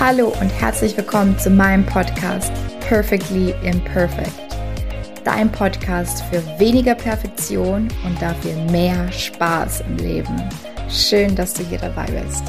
Hallo und herzlich willkommen zu meinem Podcast Perfectly Imperfect. Dein Podcast für weniger Perfektion und dafür mehr Spaß im Leben. Schön, dass du hier dabei bist.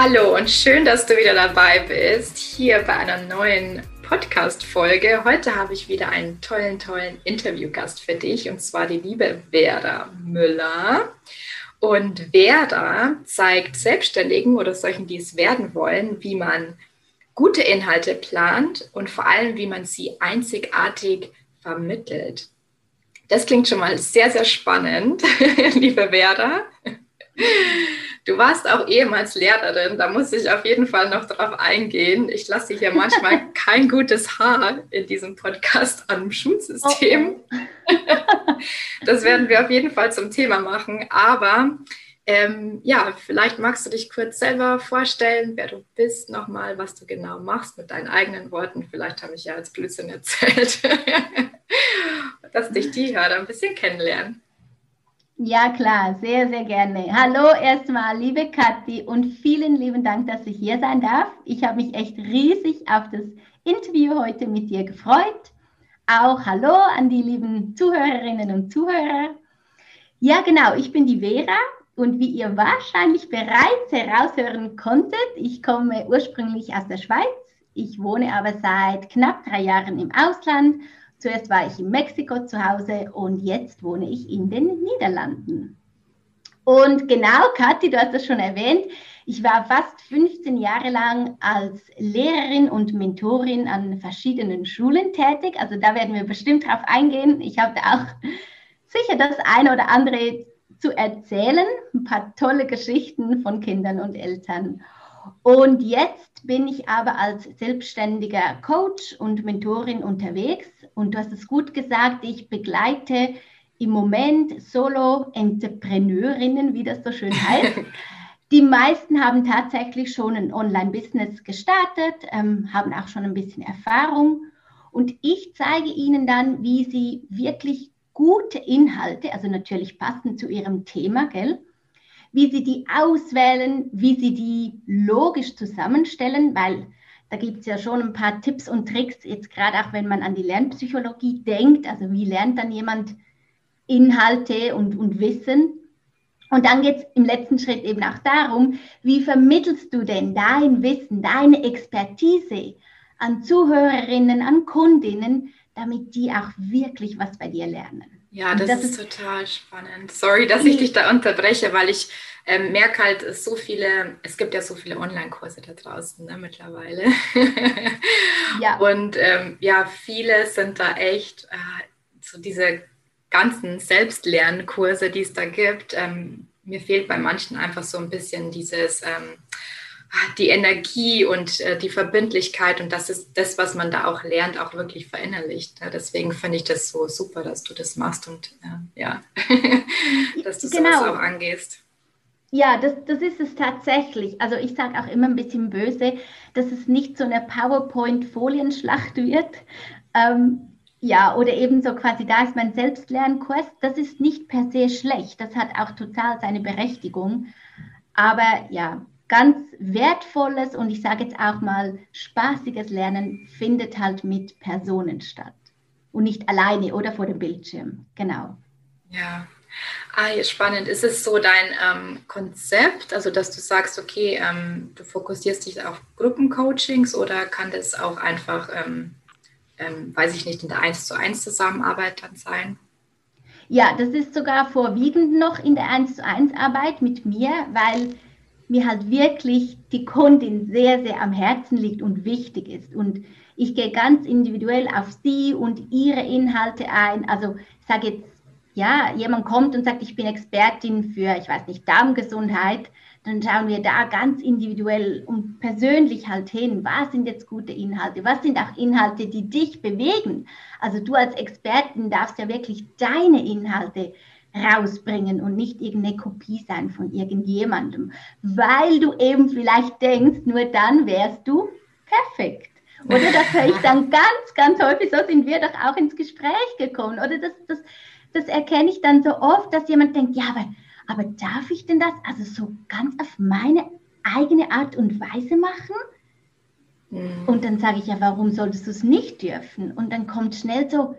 Hallo und schön, dass du wieder dabei bist, hier bei einer neuen Podcast-Folge. Heute habe ich wieder einen tollen, tollen Interviewgast für dich und zwar die liebe Verda Müller. Und Verda zeigt Selbstständigen oder solchen, die es werden wollen, wie man gute Inhalte plant und vor allem, wie man sie einzigartig vermittelt. Das klingt schon mal sehr, sehr spannend, liebe Verda. Du warst auch ehemals Lehrerin, da muss ich auf jeden Fall noch drauf eingehen. Ich lasse hier manchmal kein gutes Haar in diesem Podcast am Schulsystem. Oh. das werden wir auf jeden Fall zum Thema machen. Aber ähm, ja, vielleicht magst du dich kurz selber vorstellen, wer du bist, nochmal, was du genau machst mit deinen eigenen Worten. Vielleicht habe ich ja als Blödsinn erzählt, dass dich die Hörer ein bisschen kennenlernen. Ja, klar, sehr, sehr gerne. Hallo erstmal, liebe Kathi, und vielen lieben Dank, dass ich hier sein darf. Ich habe mich echt riesig auf das Interview heute mit dir gefreut. Auch hallo an die lieben Zuhörerinnen und Zuhörer. Ja, genau, ich bin die Vera und wie ihr wahrscheinlich bereits heraushören konntet, ich komme ursprünglich aus der Schweiz. Ich wohne aber seit knapp drei Jahren im Ausland Zuerst war ich in Mexiko zu Hause und jetzt wohne ich in den Niederlanden. Und genau, Kathi, du hast das schon erwähnt, ich war fast 15 Jahre lang als Lehrerin und Mentorin an verschiedenen Schulen tätig. Also da werden wir bestimmt drauf eingehen. Ich habe auch sicher das eine oder andere zu erzählen. Ein paar tolle Geschichten von Kindern und Eltern. Und jetzt bin ich aber als selbstständiger Coach und Mentorin unterwegs. Und du hast es gut gesagt, ich begleite im Moment Solo-Entrepreneurinnen, wie das so schön heißt. Die meisten haben tatsächlich schon ein Online-Business gestartet, ähm, haben auch schon ein bisschen Erfahrung. Und ich zeige ihnen dann, wie sie wirklich gute Inhalte, also natürlich passend zu ihrem Thema, gell, wie sie die auswählen, wie sie die logisch zusammenstellen, weil da gibt es ja schon ein paar Tipps und Tricks, jetzt gerade auch wenn man an die Lernpsychologie denkt, also wie lernt dann jemand Inhalte und, und Wissen. Und dann geht es im letzten Schritt eben auch darum, wie vermittelst du denn dein Wissen, deine Expertise an Zuhörerinnen, an Kundinnen, damit die auch wirklich was bei dir lernen. Ja, das, das ist, ist, total spannend. Sorry, dass ich dich da unterbreche, weil ich ähm, merke halt so viele, es gibt ja so viele Online-Kurse da draußen ne, mittlerweile. ja. Und ähm, ja, viele sind da echt äh, so diese ganzen Selbstlernkurse, die es da gibt. Ähm, mir fehlt bei manchen einfach so ein bisschen dieses ähm, die Energie und äh, die Verbindlichkeit und das ist das, was man da auch lernt, auch wirklich verinnerlicht. Ja, deswegen finde ich das so super, dass du das machst und äh, ja, dass du genau. sowas auch angehst. Ja, das, das ist es tatsächlich. Also ich sage auch immer ein bisschen böse, dass es nicht so eine PowerPoint-Folienschlacht wird. Ähm, ja, oder eben so quasi, da ist mein Selbstlernkurs. Das ist nicht per se schlecht. Das hat auch total seine Berechtigung. Aber ja, ganz wertvolles und ich sage jetzt auch mal spaßiges Lernen findet halt mit Personen statt und nicht alleine oder vor dem Bildschirm. Genau. Ja. Ah, spannend. Ist es so dein ähm, Konzept, also dass du sagst, okay, ähm, du fokussierst dich auf Gruppencoachings oder kann das auch einfach, ähm, ähm weiß ich nicht, in der 1 zu 1 Zusammenarbeit dann sein? Ja, das ist sogar vorwiegend noch in der 1 zu 1 Arbeit mit mir, weil mir halt wirklich die Kundin sehr, sehr am Herzen liegt und wichtig ist. Und ich gehe ganz individuell auf sie und ihre Inhalte ein. Also ich sage jetzt, ja, jemand kommt und sagt, ich bin Expertin für, ich weiß nicht, Darmgesundheit, dann schauen wir da ganz individuell und persönlich halt hin, was sind jetzt gute Inhalte, was sind auch Inhalte, die dich bewegen. Also du als Expertin darfst ja wirklich deine Inhalte rausbringen und nicht irgendeine Kopie sein von irgendjemandem, weil du eben vielleicht denkst, nur dann wärst du perfekt. Oder das höre ich dann ganz, ganz häufig, so sind wir doch auch ins Gespräch gekommen. Oder das, das, das erkenne ich dann so oft, dass jemand denkt, ja, aber, aber darf ich denn das also so ganz auf meine eigene Art und Weise machen? Mhm. Und dann sage ich, ja, warum solltest du es nicht dürfen? Und dann kommt schnell so,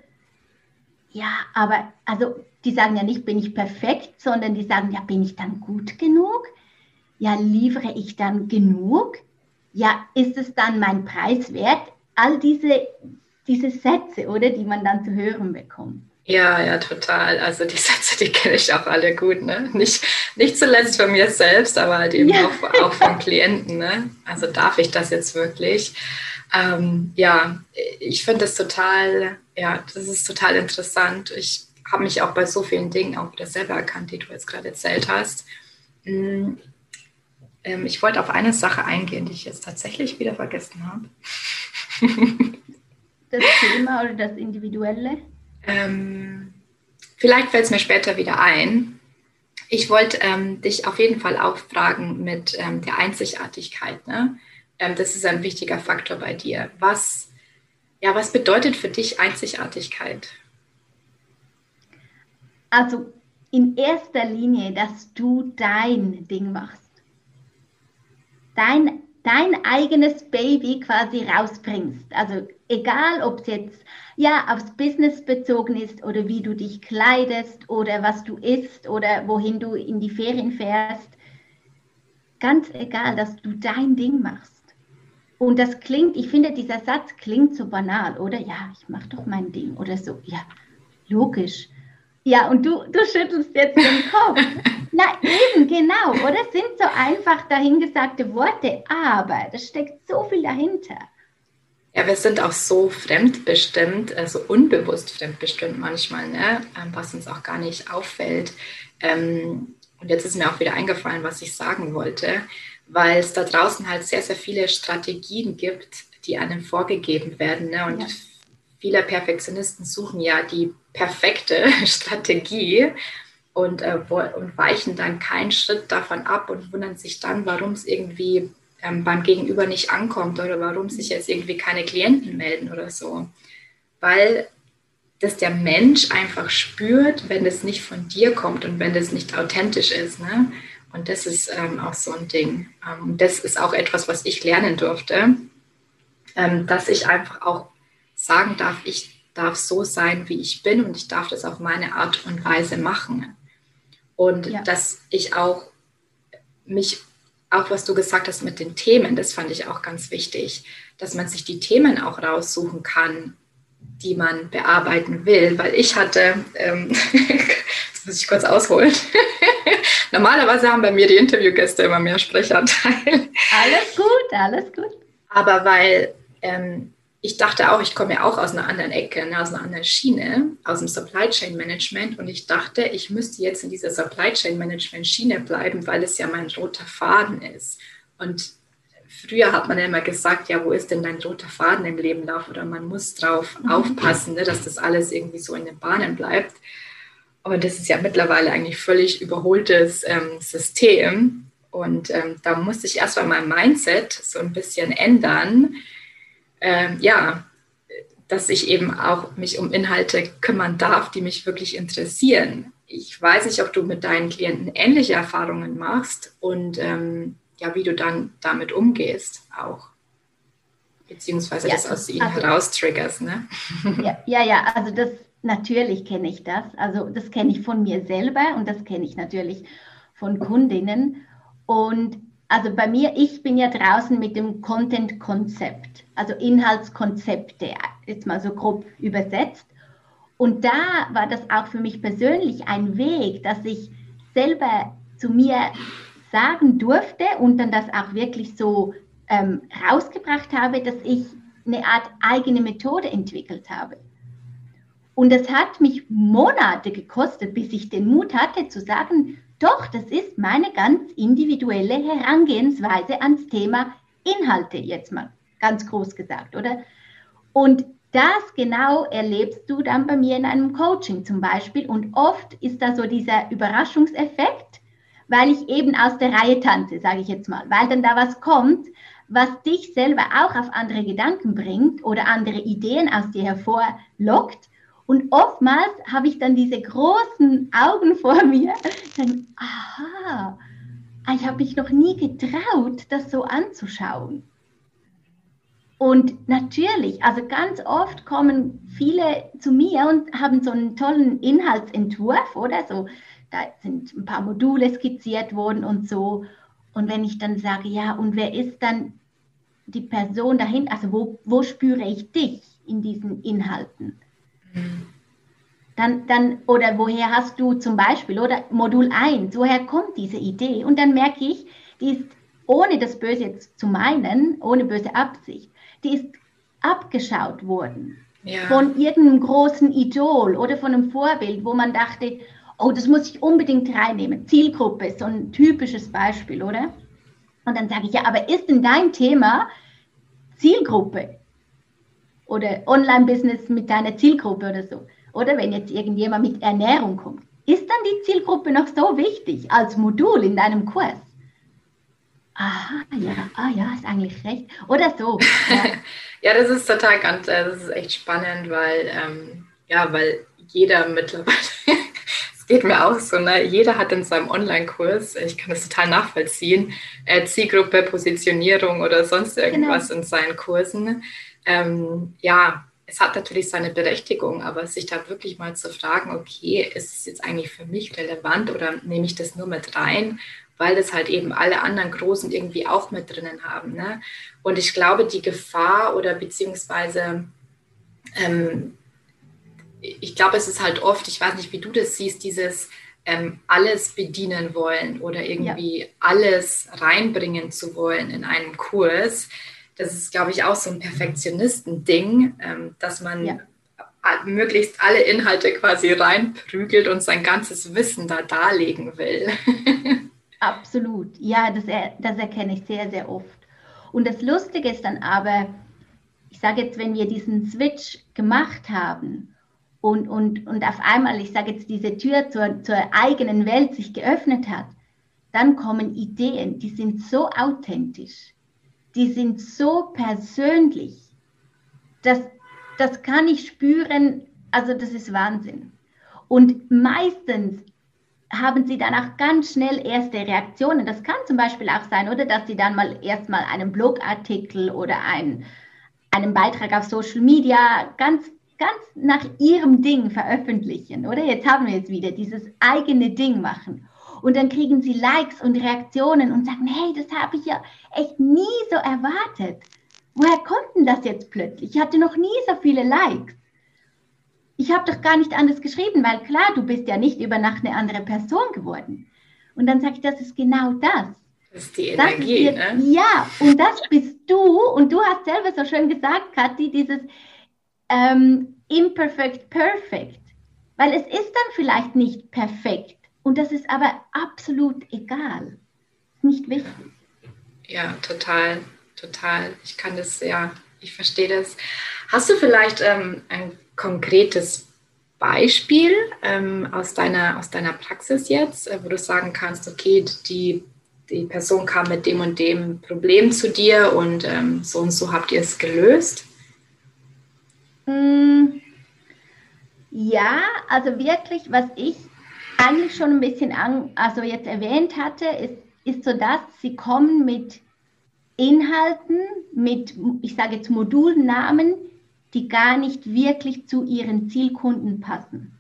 ja, aber also die sagen ja nicht, bin ich perfekt, sondern die sagen, ja, bin ich dann gut genug? Ja, liefere ich dann genug? Ja, ist es dann mein Preis wert? All diese, diese Sätze, oder, die man dann zu hören bekommt. Ja, ja, total. Also die Sätze, die kenne ich auch alle gut. Ne? Nicht, nicht zuletzt von mir selbst, aber halt eben ja. auch, auch von Klienten. Ne? Also darf ich das jetzt wirklich? Ähm, ja, ich finde das total, ja, das ist total interessant. Ich habe mich auch bei so vielen Dingen auch wieder selber erkannt, die du jetzt gerade erzählt hast. Mm, ähm, ich wollte auf eine Sache eingehen, die ich jetzt tatsächlich wieder vergessen habe. Das Thema oder das Individuelle? Ähm, vielleicht fällt es mir später wieder ein. Ich wollte ähm, dich auf jeden Fall auch fragen mit ähm, der Einzigartigkeit. Ne? Ähm, das ist ein wichtiger Faktor bei dir. Was, ja, was bedeutet für dich Einzigartigkeit? Also in erster Linie, dass du dein Ding machst. Dein, dein eigenes Baby quasi rausbringst. Also egal, ob es jetzt ja aufs Business bezogen ist oder wie du dich kleidest oder was du isst oder wohin du in die Ferien fährst. Ganz egal, dass du dein Ding machst. Und das klingt, ich finde, dieser Satz klingt so banal, oder? Ja, ich mache doch mein Ding oder so. Ja, logisch. Ja, und du, du schüttelst jetzt den Kopf. Na eben, genau, oder? Es sind so einfach dahingesagte Worte, aber da steckt so viel dahinter. Ja, wir sind auch so fremdbestimmt, also unbewusst fremdbestimmt manchmal, ne? Ähm, was uns auch gar nicht auffällt. Ähm, und jetzt ist mir auch wieder eingefallen, was ich sagen wollte, weil es da draußen halt sehr, sehr viele Strategien gibt, die einem vorgegeben werden. Ne? Und ja. Viele Perfektionisten suchen ja die perfekte Strategie und, äh, und weichen dann keinen Schritt davon ab und wundern sich dann, warum es irgendwie ähm, beim Gegenüber nicht ankommt oder warum sich jetzt irgendwie keine Klienten melden oder so. Weil das der Mensch einfach spürt, wenn es nicht von dir kommt und wenn es nicht authentisch ist. Ne? Und das ist ähm, auch so ein Ding. Ähm, das ist auch etwas, was ich lernen durfte, ähm, dass ich einfach auch sagen darf, ich darf so sein, wie ich bin und ich darf das auf meine Art und Weise machen. Und ja. dass ich auch mich, auch was du gesagt hast mit den Themen, das fand ich auch ganz wichtig, dass man sich die Themen auch raussuchen kann, die man bearbeiten will. Weil ich hatte, ähm, das muss ich kurz ausholen, normalerweise haben bei mir die Interviewgäste immer mehr Sprechanteil. Alles gut, alles gut. Aber weil ähm, ich dachte auch, ich komme ja auch aus einer anderen Ecke, ne, aus einer anderen Schiene, aus dem Supply Chain Management. Und ich dachte, ich müsste jetzt in dieser Supply Chain Management Schiene bleiben, weil es ja mein roter Faden ist. Und früher hat man ja immer gesagt, ja, wo ist denn dein roter Faden im Lebenlauf? Oder man muss drauf mhm. aufpassen, ne, dass das alles irgendwie so in den Bahnen bleibt. Aber das ist ja mittlerweile eigentlich völlig überholtes ähm, System. Und ähm, da musste ich erstmal mein Mindset so ein bisschen ändern ähm, ja, dass ich eben auch mich um Inhalte kümmern darf, die mich wirklich interessieren. Ich weiß nicht, ob du mit deinen Klienten ähnliche Erfahrungen machst und ähm, ja, wie du dann damit umgehst auch. Beziehungsweise ja, das aus ihnen also, heraustriggerst, ne? Ja, ja, ja, also das natürlich kenne ich das. Also das kenne ich von mir selber und das kenne ich natürlich von Kundinnen. Und also bei mir, ich bin ja draußen mit dem Content-Konzept, also Inhaltskonzepte, jetzt mal so grob übersetzt. Und da war das auch für mich persönlich ein Weg, dass ich selber zu mir sagen durfte und dann das auch wirklich so ähm, rausgebracht habe, dass ich eine Art eigene Methode entwickelt habe. Und es hat mich Monate gekostet, bis ich den Mut hatte zu sagen, doch, das ist meine ganz individuelle Herangehensweise ans Thema Inhalte, jetzt mal ganz groß gesagt, oder? Und das genau erlebst du dann bei mir in einem Coaching zum Beispiel. Und oft ist da so dieser Überraschungseffekt, weil ich eben aus der Reihe tanze, sage ich jetzt mal, weil dann da was kommt, was dich selber auch auf andere Gedanken bringt oder andere Ideen aus dir hervorlockt. Und oftmals habe ich dann diese großen Augen vor mir, dann, aha, ich habe mich noch nie getraut, das so anzuschauen. Und natürlich, also ganz oft kommen viele zu mir und haben so einen tollen Inhaltsentwurf oder so. Da sind ein paar Module skizziert worden und so. Und wenn ich dann sage, ja, und wer ist dann die Person dahinter? Also wo, wo spüre ich dich in diesen Inhalten? Dann, dann, oder woher hast du zum Beispiel, oder Modul 1, woher kommt diese Idee? Und dann merke ich, die ist, ohne das Böse jetzt zu meinen, ohne böse Absicht, die ist abgeschaut worden ja. von irgendeinem großen Idol oder von einem Vorbild, wo man dachte, oh, das muss ich unbedingt reinnehmen. Zielgruppe, so ein typisches Beispiel, oder? Und dann sage ich, ja, aber ist denn dein Thema Zielgruppe? Oder Online-Business mit deiner Zielgruppe oder so? Oder wenn jetzt irgendjemand mit Ernährung kommt. Ist dann die Zielgruppe noch so wichtig als Modul in deinem Kurs? aha, ja, ah ja, ist eigentlich recht. Oder so. Ja, ja das ist total ganz, äh, das ist echt spannend, weil, ähm, ja, weil jeder mittlerweile, es geht mir auch so, ne? jeder hat in seinem Online-Kurs, ich kann das total nachvollziehen, äh, Zielgruppe, Positionierung oder sonst irgendwas genau. in seinen Kursen. Ähm, ja, es hat natürlich seine Berechtigung, aber sich da wirklich mal zu fragen, okay, ist es jetzt eigentlich für mich relevant oder nehme ich das nur mit rein weil das halt eben alle anderen Großen irgendwie auch mit drinnen haben. Ne? Und ich glaube, die Gefahr oder beziehungsweise, ähm, ich glaube, es ist halt oft, ich weiß nicht, wie du das siehst, dieses ähm, alles bedienen wollen oder irgendwie ja. alles reinbringen zu wollen in einem Kurs. Das ist, glaube ich, auch so ein Perfektionisten-Ding, ähm, dass man ja möglichst alle Inhalte quasi reinprügelt und sein ganzes Wissen da darlegen will. Absolut. Ja, das, das erkenne ich sehr, sehr oft. Und das Lustige ist dann aber, ich sage jetzt, wenn wir diesen Switch gemacht haben und, und, und auf einmal, ich sage jetzt, diese Tür zur, zur eigenen Welt sich geöffnet hat, dann kommen Ideen, die sind so authentisch, die sind so persönlich, das, das kann ich spüren, also das ist Wahnsinn. Und meistens haben sie dann auch ganz schnell erste Reaktionen. Das kann zum Beispiel auch sein, oder dass sie dann mal erstmal einen Blogartikel oder einen, einen Beitrag auf Social Media ganz, ganz nach ihrem Ding veröffentlichen, oder? Jetzt haben wir jetzt wieder dieses eigene Ding machen. Und dann kriegen sie Likes und Reaktionen und sagen, hey, das habe ich ja echt nie so erwartet. Woher kommt denn das jetzt plötzlich? Ich hatte noch nie so viele Likes ich habe doch gar nicht anders geschrieben, weil klar, du bist ja nicht über Nacht eine andere Person geworden. Und dann sage ich, das ist genau das. Das ist die Energie, ist ne? Ja, und das bist du. Und du hast selber so schön gesagt, Kathi, dieses ähm, imperfect perfect. Weil es ist dann vielleicht nicht perfekt. Und das ist aber absolut egal. Nicht wichtig. Ja, total, total. Ich kann das, ja, ich verstehe das. Hast du vielleicht ähm, ein konkretes Beispiel ähm, aus, deiner, aus deiner Praxis jetzt, äh, wo du sagen kannst, okay, die, die Person kam mit dem und dem Problem zu dir und ähm, so und so habt ihr es gelöst? Mm, ja, also wirklich, was ich eigentlich schon ein bisschen an, also jetzt erwähnt hatte, ist, ist so, dass sie kommen mit Inhalten, mit, ich sage jetzt Modulnamen, die gar nicht wirklich zu ihren Zielkunden passen.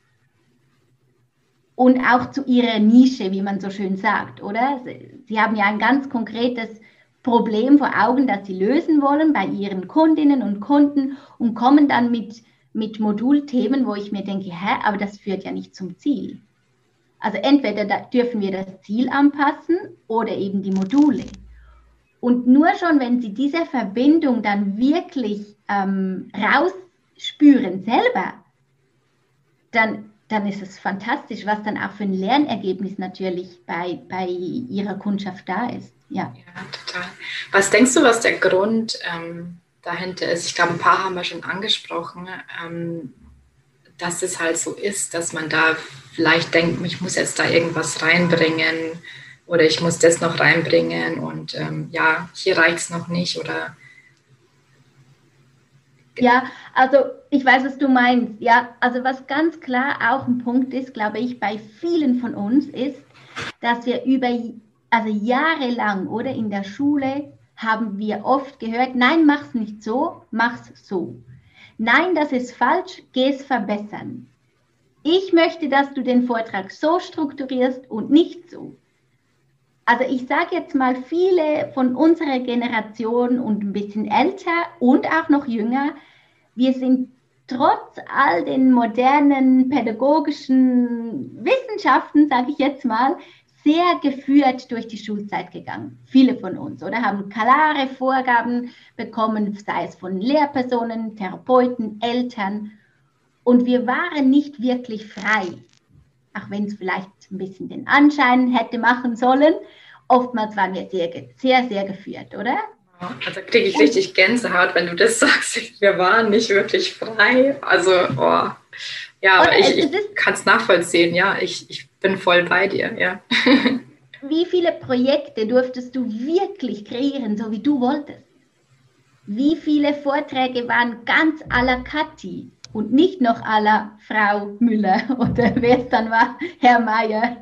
Und auch zu ihrer Nische, wie man so schön sagt, oder? Sie haben ja ein ganz konkretes Problem vor Augen, das sie lösen wollen bei ihren Kundinnen und Kunden und kommen dann mit, mit Modulthemen, wo ich mir denke, hä, aber das führt ja nicht zum Ziel. Also entweder dürfen wir das Ziel anpassen oder eben die Module. Und nur schon, wenn Sie diese Verbindung dann wirklich ähm, rausspüren selber, dann, dann ist es fantastisch, was dann auch für ein Lernergebnis natürlich bei, bei ihrer Kundschaft da ist. Ja. ja, total. Was denkst du, was der Grund ähm, dahinter ist? Ich glaube, ein paar haben wir schon angesprochen, ähm, dass es halt so ist, dass man da vielleicht denkt, ich muss jetzt da irgendwas reinbringen oder ich muss das noch reinbringen und ähm, ja, hier reicht es noch nicht oder ja, also ich weiß, was du meinst. Ja, also was ganz klar auch ein Punkt ist, glaube ich, bei vielen von uns ist, dass wir über, also jahrelang oder in der Schule haben wir oft gehört, nein, mach's nicht so, mach's so. Nein, das ist falsch, geh es verbessern. Ich möchte, dass du den Vortrag so strukturierst und nicht so. Also ich sage jetzt mal, viele von unserer Generation und ein bisschen älter und auch noch jünger wir sind trotz all den modernen pädagogischen Wissenschaften, sage ich jetzt mal, sehr geführt durch die Schulzeit gegangen. Viele von uns, oder haben klare Vorgaben bekommen, sei es von Lehrpersonen, Therapeuten, Eltern. Und wir waren nicht wirklich frei, auch wenn es vielleicht ein bisschen den Anschein hätte machen sollen. Oftmals waren wir sehr, sehr, sehr geführt, oder? Also kriege ich richtig Gänsehaut, wenn du das sagst. Wir waren nicht wirklich frei. Also, oh. Ja, aber ich, ich kann es nachvollziehen. Ja, ich, ich bin voll bei dir. Ja. Wie viele Projekte durftest du wirklich kreieren, so wie du wolltest? Wie viele Vorträge waren ganz à la Kathi und nicht noch à la Frau Müller oder wer es dann war, Herr Mayer?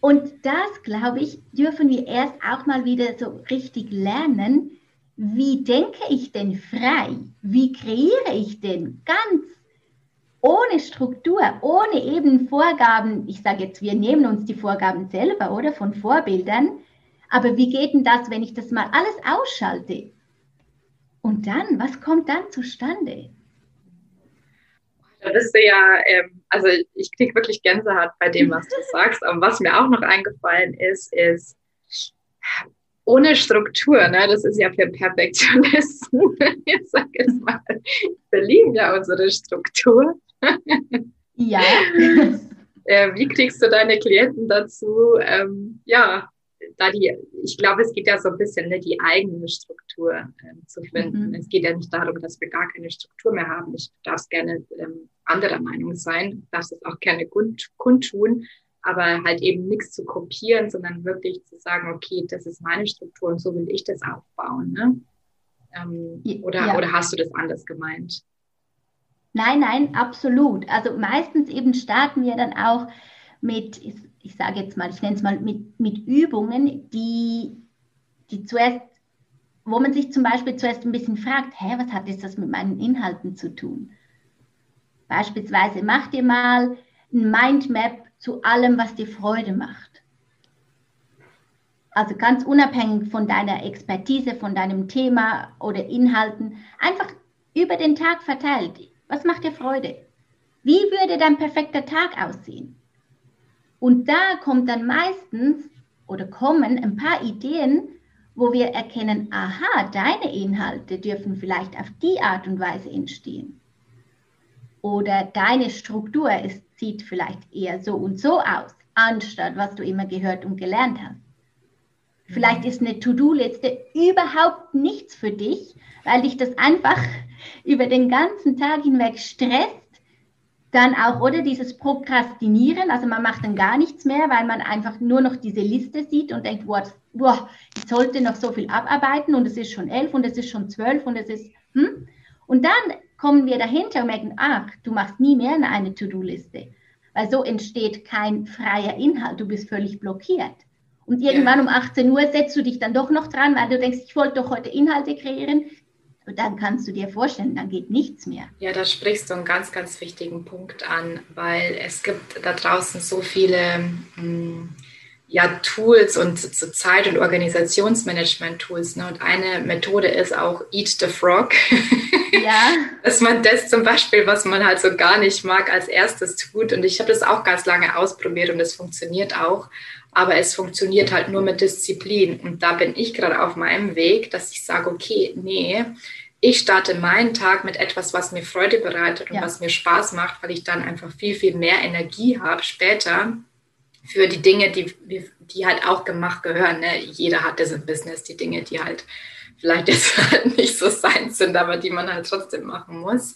Und das, glaube ich, dürfen wir erst auch mal wieder so richtig lernen. Wie denke ich denn frei? Wie kreiere ich denn ganz ohne Struktur, ohne eben Vorgaben? Ich sage jetzt, wir nehmen uns die Vorgaben selber oder von Vorbildern. Aber wie geht denn das, wenn ich das mal alles ausschalte? Und dann, was kommt dann zustande? Da bist ja, ähm, also ich kriege wirklich Gänsehaut bei dem, was du sagst. Aber was mir auch noch eingefallen ist, ist ohne Struktur, ne, das ist ja für Perfektionisten. Ich sage jetzt mal, wir lieben ja unsere Struktur. Ja. äh, wie kriegst du deine Klienten dazu, ähm, ja, da die, ich glaube, es geht ja so ein bisschen, ne, die eigene Struktur äh, zu finden. Mhm. Es geht ja nicht darum, dass wir gar keine Struktur mehr haben. Ich darf es gerne ähm, anderer Meinung sein, darf es auch gerne kund, kundtun, aber halt eben nichts zu kopieren, sondern wirklich zu sagen, okay, das ist meine Struktur und so will ich das aufbauen. Ne? Ähm, oder, ja. oder hast du das anders gemeint? Nein, nein, absolut. Also meistens eben starten wir dann auch mit, ich sage jetzt mal, ich nenne es mal mit, mit Übungen, die, die zuerst, wo man sich zum Beispiel zuerst ein bisschen fragt, hä, was hat jetzt das mit meinen Inhalten zu tun? Beispielsweise mach dir mal ein Mindmap zu allem, was dir Freude macht. Also ganz unabhängig von deiner Expertise, von deinem Thema oder Inhalten, einfach über den Tag verteilt. Was macht dir Freude? Wie würde dein perfekter Tag aussehen? Und da kommt dann meistens oder kommen ein paar Ideen, wo wir erkennen, aha, deine Inhalte dürfen vielleicht auf die Art und Weise entstehen. Oder deine Struktur ist, sieht vielleicht eher so und so aus, anstatt was du immer gehört und gelernt hast. Vielleicht ist eine To-Do-Liste überhaupt nichts für dich, weil dich das einfach über den ganzen Tag hinweg stresst dann auch, oder dieses Prokrastinieren, also man macht dann gar nichts mehr, weil man einfach nur noch diese Liste sieht und denkt, boah, boah ich sollte noch so viel abarbeiten und es ist schon elf und es ist schon zwölf und es ist, hm? Und dann kommen wir dahinter und merken, ach, du machst nie mehr eine To-Do-Liste, weil so entsteht kein freier Inhalt, du bist völlig blockiert. Und irgendwann ja. um 18 Uhr setzt du dich dann doch noch dran, weil du denkst, ich wollte doch heute Inhalte kreieren, und dann kannst du dir vorstellen, dann geht nichts mehr. Ja, da sprichst du einen ganz, ganz wichtigen Punkt an, weil es gibt da draußen so viele hm, ja, Tools und so Zeit- und Organisationsmanagement-Tools. Ne? Und eine Methode ist auch Eat the Frog. Ja. Dass man das zum Beispiel, was man halt so gar nicht mag, als erstes tut. Und ich habe das auch ganz lange ausprobiert und es funktioniert auch. Aber es funktioniert halt nur mit Disziplin. Und da bin ich gerade auf meinem Weg, dass ich sage, okay, nee, ich starte meinen Tag mit etwas, was mir Freude bereitet und Ja. was mir Spaß macht, weil ich dann einfach viel, viel mehr Energie habe später für die Dinge, die, die- halt auch gemacht gehören. Ne? Jeder hat das im Business, die Dinge, die halt vielleicht jetzt halt nicht so sein sind, aber die man halt trotzdem machen muss.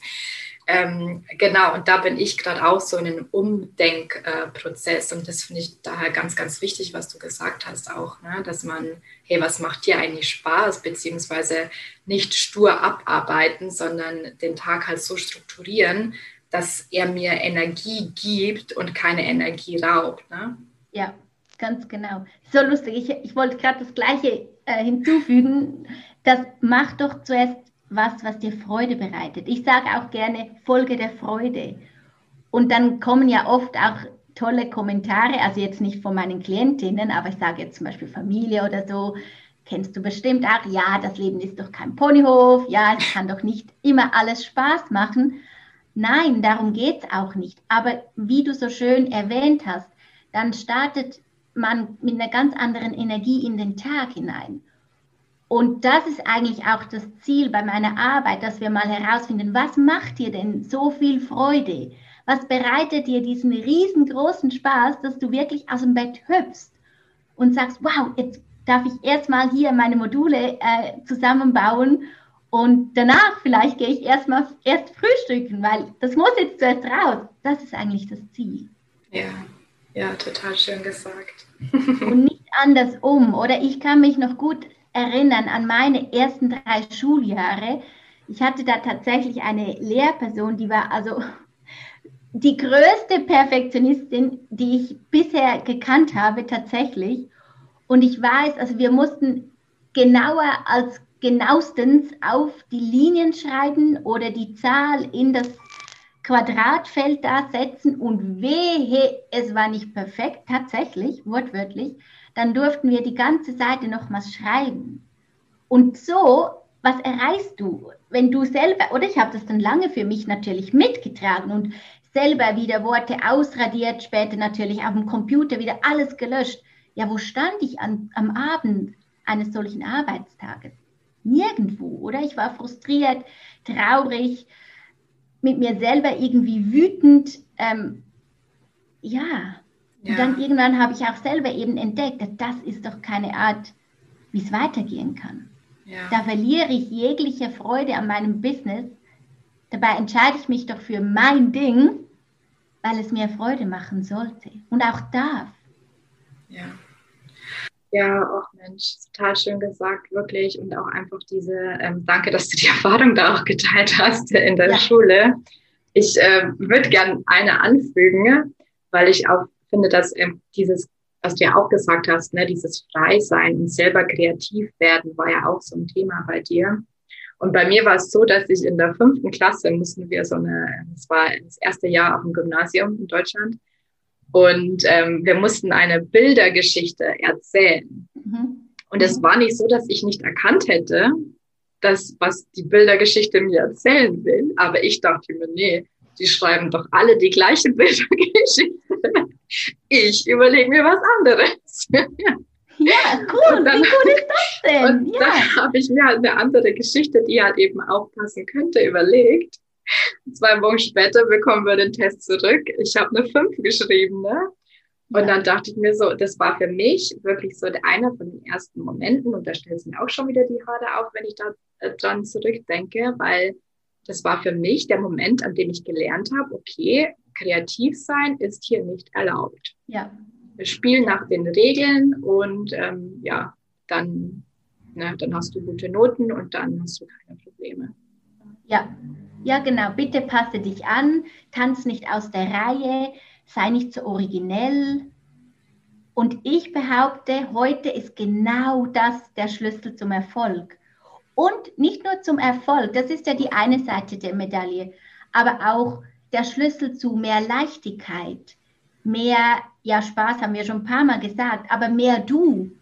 Ähm, genau, und da bin ich gerade auch so in einem Umdenkprozess und das finde ich daher ganz, ganz wichtig, was du gesagt hast auch, ne? dass man, hey, was macht dir eigentlich Spaß, beziehungsweise nicht stur abarbeiten, sondern den Tag halt so strukturieren, dass er mir Energie gibt und keine Energie raubt. Ne? Ja, ganz genau. So lustig. Ich, ich wollte gerade das Gleiche äh, hinzufügen. Das macht doch zuerst was, was dir Freude bereitet. Ich sage auch gerne, Folge der Freude. Und dann kommen ja oft auch tolle Kommentare, also jetzt nicht von meinen Klientinnen, aber ich sage jetzt zum Beispiel Familie oder so, kennst du bestimmt auch, ja, das Leben ist doch kein Ponyhof, ja, es kann doch nicht immer alles Spaß machen. Nein, darum geht es auch nicht. Aber wie du so schön erwähnt hast, dann startet man mit einer ganz anderen Energie in den Tag hinein. Und das ist eigentlich auch das Ziel bei meiner Arbeit, dass wir mal herausfinden, was macht dir denn so viel Freude? Was bereitet dir diesen riesengroßen Spaß, dass du wirklich aus dem Bett hüpfst und sagst, wow, jetzt darf ich erstmal hier meine Module äh, zusammenbauen und danach vielleicht gehe ich erstmal erst frühstücken, weil das muss jetzt zuerst raus. Das ist eigentlich das Ziel. Ja, ja, total schön gesagt. und nicht andersrum. Oder ich kann mich noch gut erinnern an meine ersten drei Schuljahre. Ich hatte da tatsächlich eine Lehrperson, die war also die größte Perfektionistin, die ich bisher gekannt habe, tatsächlich. Und ich weiß, also wir mussten genauer als genauestens auf die Linien schreiben oder die Zahl in das Quadratfeld da setzen und wehe, es war nicht perfekt, tatsächlich, wortwörtlich, dann durften wir die ganze Seite nochmals schreiben. Und so, was erreichst du, wenn du selber, oder ich habe das dann lange für mich natürlich mitgetragen und selber wieder Worte ausradiert, später natürlich auf dem Computer wieder alles gelöscht. Ja, wo stand ich an, am Abend eines solchen Arbeitstages? Nirgendwo, oder? Ich war frustriert, traurig, mit mir selber irgendwie wütend. Ähm, ja. Und Ja. dann irgendwann habe ich auch selber eben entdeckt, dass das ist doch keine Art, wie es weitergehen kann. Ja. Da verliere ich jegliche Freude an meinem Business. Dabei entscheide ich mich doch für mein Ding, weil es mir Freude machen sollte und auch darf. Ja. Ja, auch Mensch, total schön gesagt, wirklich. Und auch einfach diese, ähm, danke, dass du die Erfahrung da auch geteilt hast in der Ja. Schule. Ich äh, würde gern eine anfügen, weil ich auch finde, dass ähm, dieses, was du ja auch gesagt hast, ne, dieses Freisein und selber kreativ werden, war ja auch so ein Thema bei dir. Und bei mir war es so, dass ich in der fünften Klasse mussten wir so eine, das war das erste Jahr auf dem Gymnasium in Deutschland, und ähm, wir mussten eine Bildergeschichte erzählen. Mhm. Und es war nicht so, dass ich nicht erkannt hätte, dass was die Bildergeschichte mir erzählen will. Aber ich dachte mir, nee, die schreiben doch alle die gleiche Bildergeschichte. Ich überlege mir was anderes. Ja, cool. Und dann- Wie gut ist das denn? Und Ja. dann habe ich mir halt eine andere Geschichte, die halt eben auch passen könnte, überlegt. Zwei Wochen später bekommen wir den Test zurück. Ich habe eine 5 geschrieben, ne? Und Ja. dann dachte ich mir so, das war für mich wirklich so einer von den ersten Momenten und da stellt es mir auch schon wieder die Haare auf, wenn ich da äh, dran zurückdenke, weil das war für mich der Moment, an dem ich gelernt habe, okay, kreativ sein ist hier nicht erlaubt. ja. Wir spielen nach den Regeln und ähm, ja, dann, ne, dann hast du gute Noten und dann hast du keine Probleme. Ja, ja, genau. Bitte passe dich an, tanz nicht aus der Reihe, sei nicht so originell. Und ich behaupte, heute ist genau das der Schlüssel zum Erfolg. Und nicht nur zum Erfolg, das ist ja die eine Seite der Medaille, aber auch der Schlüssel zu mehr Leichtigkeit, mehr, ja, Spaß haben wir schon ein paar Mal gesagt, aber mehr du,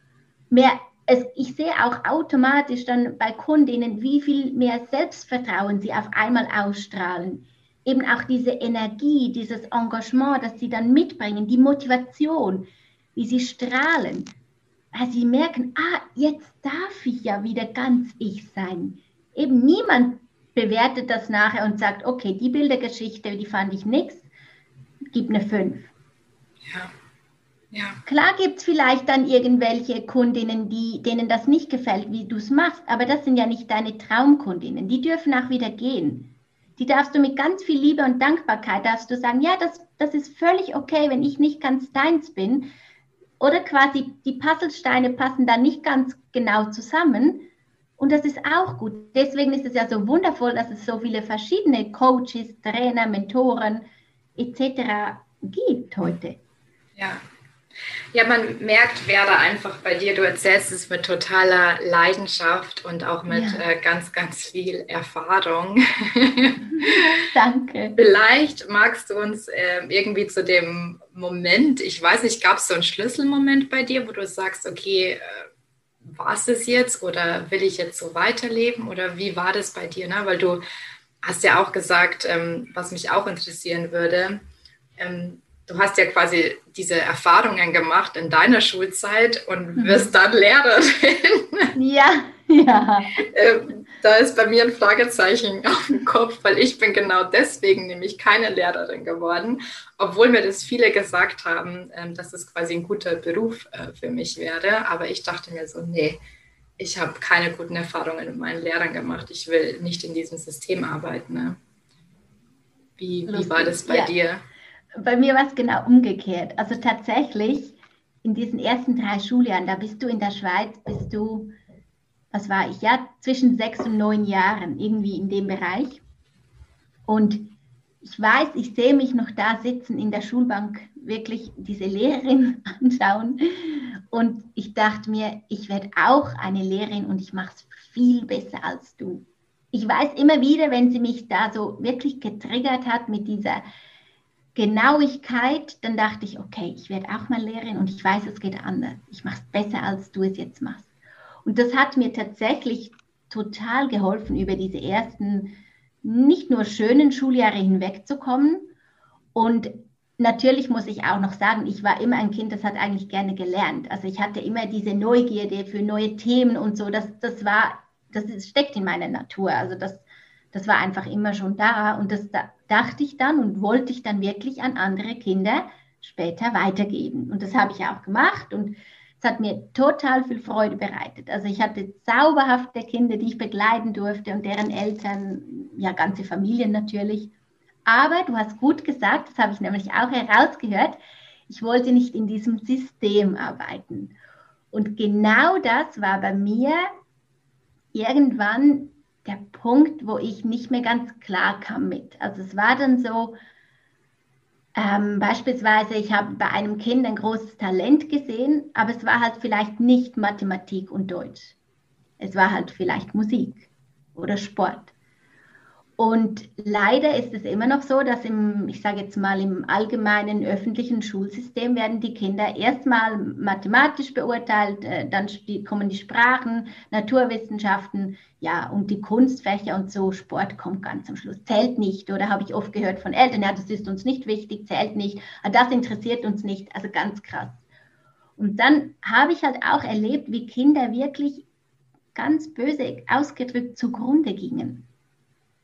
mehr es, ich sehe auch automatisch dann bei Kundinnen, wie viel mehr Selbstvertrauen sie auf einmal ausstrahlen. Eben auch diese Energie, dieses Engagement, das sie dann mitbringen, die Motivation, wie sie strahlen, weil sie merken, ah, jetzt darf ich ja wieder ganz ich sein. eben niemand bewertet das nachher und sagt, okay, die Bildergeschichte, die fand ich nix, gib eine 5. Ja. Ja. Klar gibt es vielleicht dann irgendwelche Kundinnen, die, denen das nicht gefällt, wie du es machst, aber das sind ja nicht deine Traumkundinnen. Die dürfen auch wieder gehen. Die darfst du mit ganz viel Liebe und Dankbarkeit, darfst du sagen, ja, das, das ist völlig okay, wenn ich nicht ganz deins bin. Oder quasi die Puzzlesteine passen da nicht ganz genau zusammen. Und das ist auch gut. Deswegen ist es ja so wundervoll, dass es so viele verschiedene Coaches, Trainer, Mentoren etc. gibt heute. Ja, ja, man merkt, wer da einfach bei dir, du erzählst es mit totaler Leidenschaft und auch mit ja. äh, ganz, ganz viel Erfahrung. Danke. Vielleicht magst du uns äh, irgendwie zu dem Moment, ich weiß nicht, gab es so einen Schlüsselmoment bei dir, wo du sagst, okay, äh, war es das jetzt oder will ich jetzt so weiterleben oder wie war das bei dir? Ne? Weil du hast ja auch gesagt, ähm, was mich auch interessieren würde, ähm, du hast ja quasi diese Erfahrungen gemacht in deiner Schulzeit und mhm. wirst dann Lehrerin. Ja, ja. Ähm, da ist bei mir ein Fragezeichen auf dem Kopf, weil ich bin genau deswegen nämlich keine Lehrerin geworden, obwohl mir das viele gesagt haben, ähm, dass es quasi ein guter Beruf äh, für mich wäre. Aber ich dachte mir so, nee, ich habe keine guten Erfahrungen mit meinen Lehrern gemacht. Ich will nicht in diesem System arbeiten. Ne? Wie, wie war das bei ja. dir? Bei mir war es genau umgekehrt. Also tatsächlich in diesen ersten drei Schuljahren, da bist du in der Schweiz, bist du, was war ich, ja, zwischen sechs und neun Jahren, irgendwie in dem Bereich. Und ich weiß, ich sehe mich noch da sitzen in der Schulbank, wirklich diese Lehrerin anschauen. Und ich dachte mir, ich werde auch eine Lehrerin und ich mache es viel besser als du. Ich weiß immer wieder, wenn sie mich da so wirklich getriggert hat mit dieser Genauigkeit, dann dachte ich, okay, ich werde auch mal Lehrerin und ich weiß, es geht anders. Ich mache es besser, als du es jetzt machst. Und das hat mir tatsächlich total geholfen, über diese ersten, nicht nur schönen Schuljahre hinwegzukommen. Und natürlich muss ich auch noch sagen, ich war immer ein Kind, das hat eigentlich gerne gelernt. Also ich hatte immer diese Neugierde für neue Themen und so. Das, das war, das steckt in meiner Natur. Also das, das war einfach immer schon da. Und das da dachte ich dann und wollte ich dann wirklich an andere Kinder später weitergeben. Und das habe ich auch gemacht und es hat mir total viel Freude bereitet. Also ich hatte zauberhafte Kinder, die ich begleiten durfte und deren Eltern, ja ganze Familien natürlich. Aber du hast gut gesagt, das habe ich nämlich auch herausgehört, ich wollte nicht in diesem System arbeiten. Und genau das war bei mir irgendwann der Punkt, wo ich nicht mehr ganz klar kam mit. Also es war dann so, ähm, beispielsweise, ich habe bei einem Kind ein großes Talent gesehen, aber es war halt vielleicht nicht Mathematik und Deutsch. Es war halt vielleicht Musik oder Sport. Und leider ist es immer noch so, dass im, ich sage jetzt mal, im allgemeinen öffentlichen Schulsystem werden die Kinder erstmal mathematisch beurteilt, äh, dann kommen die Sprachen, Naturwissenschaften, ja, und die Kunstfächer und so, Sport kommt ganz am Schluss. Zählt nicht, oder habe ich oft gehört von Eltern, ja, das ist uns nicht wichtig, zählt nicht, ah, das interessiert uns nicht, also ganz krass. Und dann habe ich halt auch erlebt, wie Kinder wirklich ganz böse ausgedrückt zugrunde gingen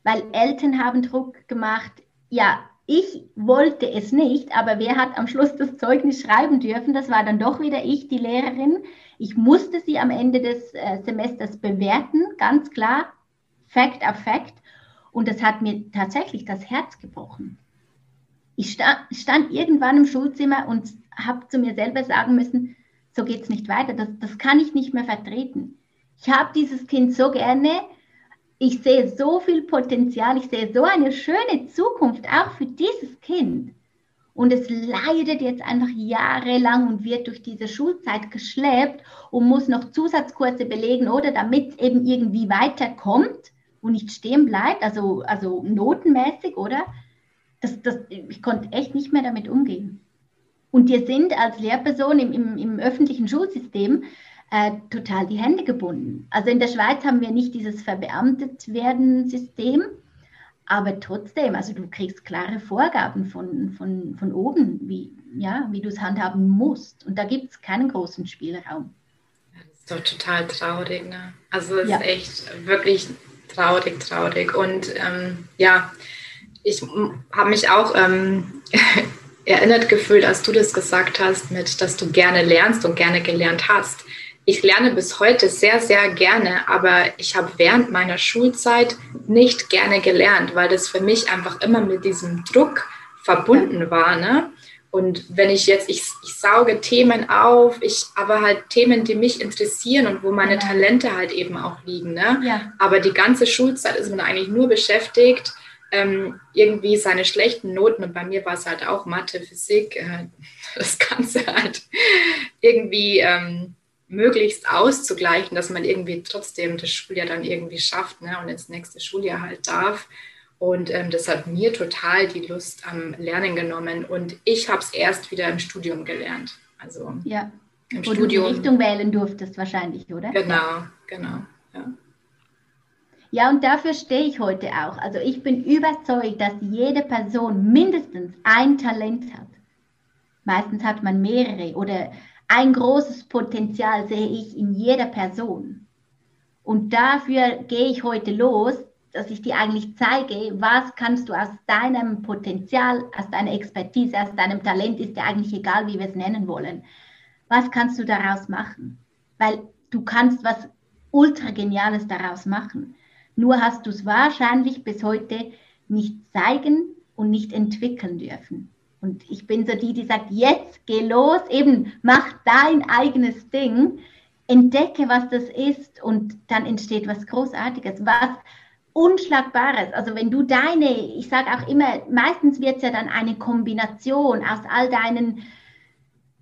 weil Eltern haben Druck gemacht. Ja, ich wollte es nicht, aber wer hat am Schluss das Zeugnis schreiben dürfen? Das war dann doch wieder ich, die Lehrerin. Ich musste sie am Ende des äh, Semesters bewerten, ganz klar, Fact auf Fact. Und das hat mir tatsächlich das Herz gebrochen. Ich stand, stand irgendwann im Schulzimmer und habe zu mir selber sagen müssen, so geht es nicht weiter, das, das kann ich nicht mehr vertreten. Ich habe dieses Kind so gerne, ich sehe so viel Potenzial, ich sehe so eine schöne Zukunft auch für dieses Kind. Und es leidet jetzt einfach jahrelang und wird durch diese Schulzeit geschleppt und muss noch Zusatzkurse belegen oder damit es eben irgendwie weiterkommt und nicht stehen bleibt, also, also notenmäßig, oder? Das, das, ich konnte echt nicht mehr damit umgehen. Und wir sind als Lehrperson im, im, im öffentlichen Schulsystem äh, total die Hände gebunden. Also in der Schweiz haben wir nicht dieses verbeamtet werden System, aber trotzdem, also du kriegst klare Vorgaben von, von, von oben, wie, ja, wie du es handhaben musst. Und da gibt es keinen großen Spielraum. Das ist doch total traurig. Ne? Also es ja. ist echt wirklich traurig, traurig. Und ähm, ja, ich habe mich auch ähm, erinnert gefühlt, als du das gesagt hast, mit, dass du gerne lernst und gerne gelernt hast. Ich lerne bis heute sehr, sehr gerne, aber ich habe während meiner Schulzeit nicht gerne gelernt, weil das für mich einfach immer mit diesem Druck verbunden war. Ne? Und wenn ich jetzt, ich, ich sauge Themen auf, ich, aber halt Themen, die mich interessieren und wo meine. Talente halt eben auch liegen. Ne? Ja. Aber die ganze Schulzeit ist man eigentlich nur beschäftigt, ähm, irgendwie seine schlechten Noten, und bei mir war es halt auch Mathe, Physik, äh, das Ganze halt irgendwie ähm, möglichst auszugleichen, dass man irgendwie trotzdem das Schuljahr dann irgendwie schafft ne, und ins nächste Schuljahr halt darf. Und ähm, das hat mir total die Lust am Lernen genommen. Und ich habe es erst wieder im Studium gelernt. Also ja. im Wo Studium. Du die Richtung wählen durftest wahrscheinlich, oder? Genau, genau. Ja. Ja, und dafür stehe ich heute auch. Also ich bin überzeugt, dass jede Person mindestens ein Talent hat. Meistens hat man mehrere oder ein großes Potenzial sehe ich in jeder Person. Und dafür gehe ich heute los, dass ich dir eigentlich zeige, was kannst du aus deinem Potenzial, aus deiner Expertise, aus deinem Talent, ist ja eigentlich egal, wie wir es nennen wollen. Was kannst du daraus machen? Weil du kannst was ultra geniales daraus machen. Nur hast du es wahrscheinlich bis heute nicht zeigen und nicht entwickeln dürfen. Und ich bin so die, die sagt, jetzt geh los, eben mach dein eigenes Ding, entdecke, was das ist und dann entsteht was Großartiges, was Unschlagbares. Also wenn du deine, ich sage auch immer, meistens wird es ja dann eine Kombination aus all deinen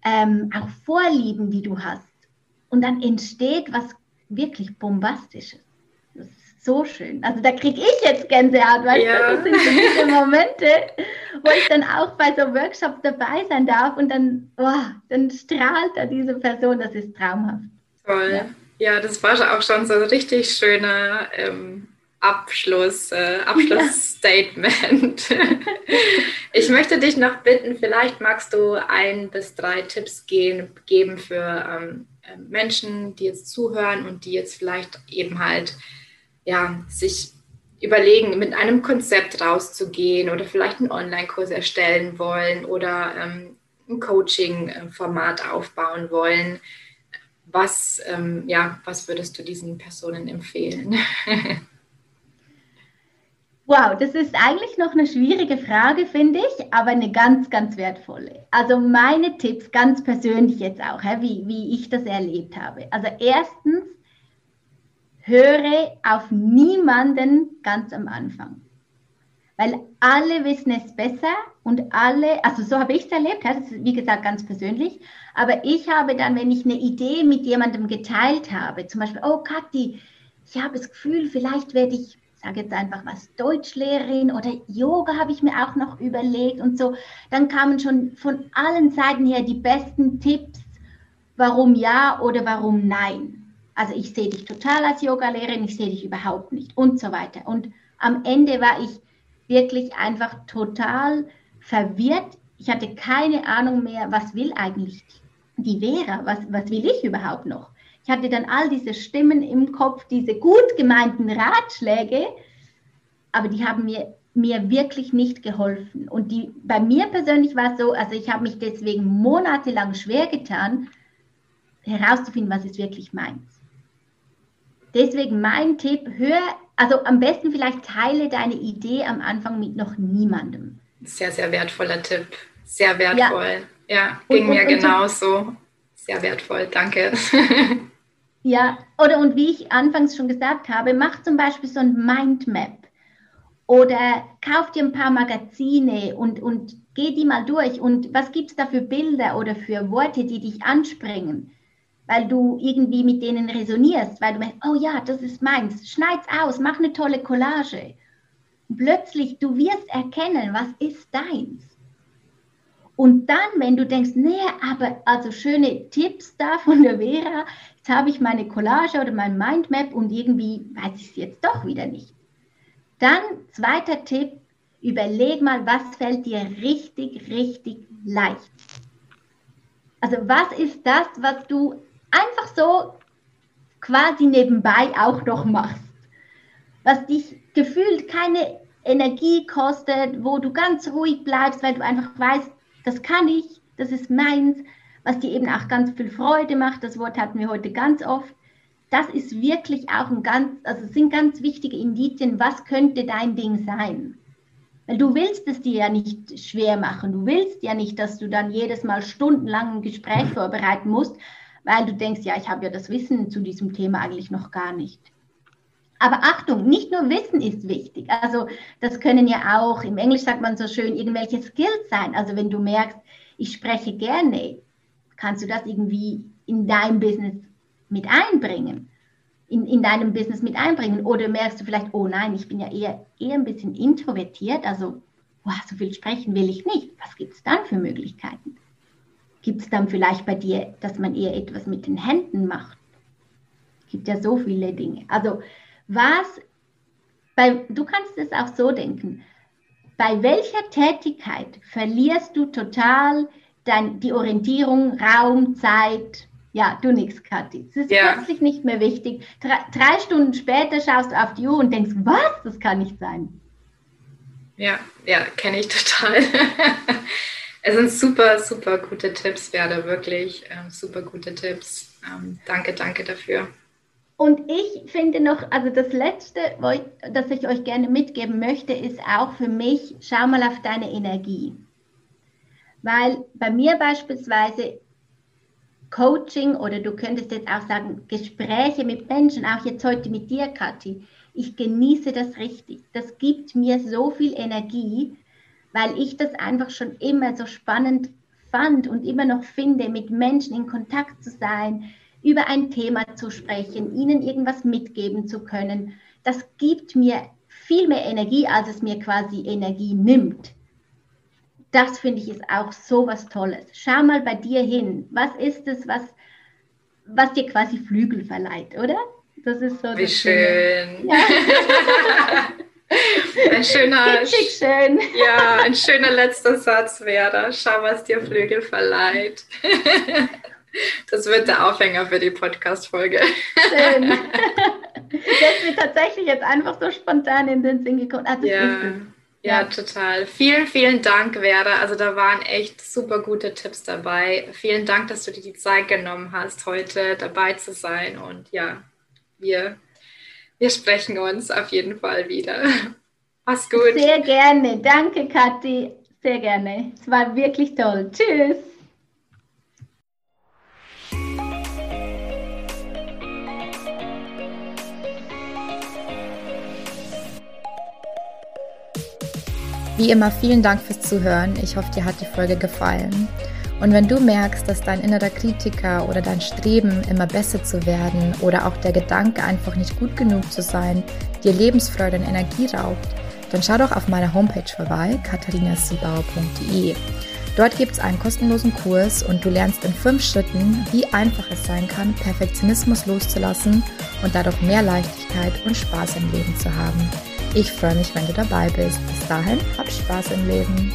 ähm, auch Vorlieben, die du hast. Und dann entsteht was wirklich Bombastisches. So schön. Also da kriege ich jetzt Gänsehaut, weil ja. das sind so diese Momente, wo ich dann auch bei so Workshops dabei sein darf und dann, oh, dann strahlt da diese Person, das ist traumhaft. Toll. Ja. Ja, das war auch schon so ein richtig schöner ähm, Abschluss, äh, Abschlussstatement. ich möchte dich noch bitten, vielleicht magst du ein bis drei Tipps gehen, geben für ähm, äh, Menschen, die jetzt zuhören und die jetzt vielleicht eben halt ja, sich überlegen, mit einem Konzept rauszugehen oder vielleicht einen Online-Kurs erstellen wollen oder ähm, ein Coaching-Format aufbauen wollen. Was, ähm, ja, was würdest du diesen Personen empfehlen? Wow, das ist eigentlich noch eine schwierige Frage, finde ich, aber eine ganz, ganz wertvolle. Also meine Tipps, ganz persönlich jetzt auch, wie, wie ich das erlebt habe. Also erstens, höre auf niemanden ganz am Anfang. Weil alle wissen es besser und alle, also so habe ich es erlebt, das ist wie gesagt ganz persönlich, aber ich habe dann, wenn ich eine Idee mit jemandem geteilt habe, zum Beispiel, oh Kathi, ich habe das Gefühl, vielleicht werde ich sage jetzt einfach was, Deutschlehrerin oder Yoga habe ich mir auch noch überlegt und so. Dann kamen schon von allen Seiten her die besten Tipps, warum ja oder warum nein. Also ich sehe dich total als Yogalehrerin, ich sehe dich überhaupt nicht und so weiter. Und am Ende war ich wirklich einfach total verwirrt. Ich hatte keine Ahnung mehr, was will eigentlich die Vera, was, was will ich überhaupt noch? Ich hatte dann all diese Stimmen im Kopf, diese gut gemeinten Ratschläge, aber die haben mir, mir wirklich nicht geholfen. Und die, bei mir persönlich war es so, also ich habe mich deswegen monatelang schwer getan, herauszufinden, was ist wirklich meins. Deswegen mein Tipp, hör, also am besten vielleicht teile deine Idee am Anfang mit noch niemandem. Sehr, sehr wertvoller Tipp. Sehr wertvoll. Ja, ja ging und, und, mir genauso. Sehr wertvoll, danke. Ja, oder und wie ich anfangs schon gesagt habe, mach zum Beispiel so ein Mindmap oder kauf dir ein paar Magazine und, und geh die mal durch und was gibt es da für Bilder oder für Worte, die dich anspringen, weil du irgendwie mit denen resonierst, weil du merkst, oh ja, das ist meins, schneid's aus, mach eine tolle Collage. Und plötzlich, du wirst erkennen, was ist deins. Und dann, wenn du denkst, nee, aber also schöne Tipps da von der Vera, jetzt habe ich meine Collage oder mein Mindmap und irgendwie weiß ich es jetzt doch wieder nicht. Dann zweiter Tipp, überleg mal, was fällt dir richtig, richtig leicht. Also was ist das, was du einfach so quasi nebenbei auch noch machst? was dich gefühlt keine Energie kostet, wo du ganz ruhig bleibst, weil du einfach weißt, das kann ich, das ist meins, was dir eben auch ganz viel Freude macht. Das Wort hatten wir heute ganz oft. Das ist wirklich auch ein ganz, also sind ganz wichtige Indizien, was könnte dein Ding sein. Weil du willst es dir ja nicht schwer machen. Du willst ja nicht, dass du dann jedes Mal stundenlang ein Gespräch vorbereiten musst, weil du denkst, ja, ich habe ja das Wissen zu diesem Thema eigentlich noch gar nicht. Aber Achtung, nicht nur Wissen ist wichtig. Also das können ja auch, im Englisch sagt man so schön, irgendwelche Skills sein. Also wenn du merkst, ich spreche gerne, kannst du das irgendwie in dein Business mit einbringen. In, in deinem Business mit einbringen. Oder merkst du vielleicht, oh nein, ich bin ja eher, eher ein bisschen introvertiert, also wow, so viel sprechen will ich nicht. Was gibt es dann für Möglichkeiten? Gibt es dann vielleicht bei dir, dass man eher etwas mit den Händen macht? Gibt ja so viele Dinge. Also was, bei, du kannst es auch so denken, bei welcher Tätigkeit verlierst du total dein, die Orientierung, Raum, Zeit? Ja, du nix, Kathi. Es ist ja. plötzlich nicht mehr wichtig. Drei, drei Stunden später schaust du auf die Uhr und denkst, was? Das kann nicht sein. Ja, ja, kenne ich total. es sind super, super gute Tipps, Werde, wirklich ähm, super gute Tipps. Ähm, danke, danke dafür. Und ich finde noch, also das Letzte, das ich euch gerne mitgeben möchte, ist auch für mich, schau mal auf deine Energie. Weil bei mir beispielsweise Coaching oder du könntest jetzt auch sagen, Gespräche mit Menschen, auch jetzt heute mit dir, Kathi, ich genieße das richtig. Das gibt mir so viel Energie, weil ich das einfach schon immer so spannend fand und immer noch finde, mit Menschen in Kontakt zu sein, über ein Thema zu sprechen, ihnen irgendwas mitgeben zu können, das gibt mir viel mehr Energie, als es mir quasi Energie nimmt. Das finde ich ist auch so was Tolles. Schau mal bei dir hin. Was ist es, was, was dir quasi Flügel verleiht, oder? Das ist so. Wie schön. Ja. ein schöner, schön. ja, ein schöner letzter Satz wäre. Schau, was dir Flügel verleiht. Das wird der Aufhänger für die Podcast-Folge. Schön. Das ist mir tatsächlich jetzt einfach so spontan in den Sinn gekommen. Also ja. Ja, total. Vielen, vielen Dank, Werder. Also da waren echt super gute Tipps dabei. Vielen Dank, dass du dir die Zeit genommen hast, heute dabei zu sein. Und ja, wir, wir sprechen uns auf jeden Fall wieder. Mach's gut. Sehr gerne. Danke, Kathi. Sehr gerne. Es war wirklich toll. Tschüss. Wie immer vielen Dank fürs Zuhören. Ich hoffe, dir hat die Folge gefallen. Und wenn du merkst, dass dein innerer Kritiker oder dein Streben, immer besser zu werden oder auch der Gedanke, einfach nicht gut genug zu sein, dir Lebensfreude und Energie raubt, dann schau doch auf meiner Homepage vorbei, katharinasiebauer.de. Dort gibt es einen kostenlosen Kurs und du lernst in fünf Schritten, wie einfach es sein kann, Perfektionismus loszulassen und dadurch mehr Leichtigkeit und Spaß im Leben zu haben. Ich freue mich, wenn du dabei bist. Bis dahin, hab Spaß im Leben.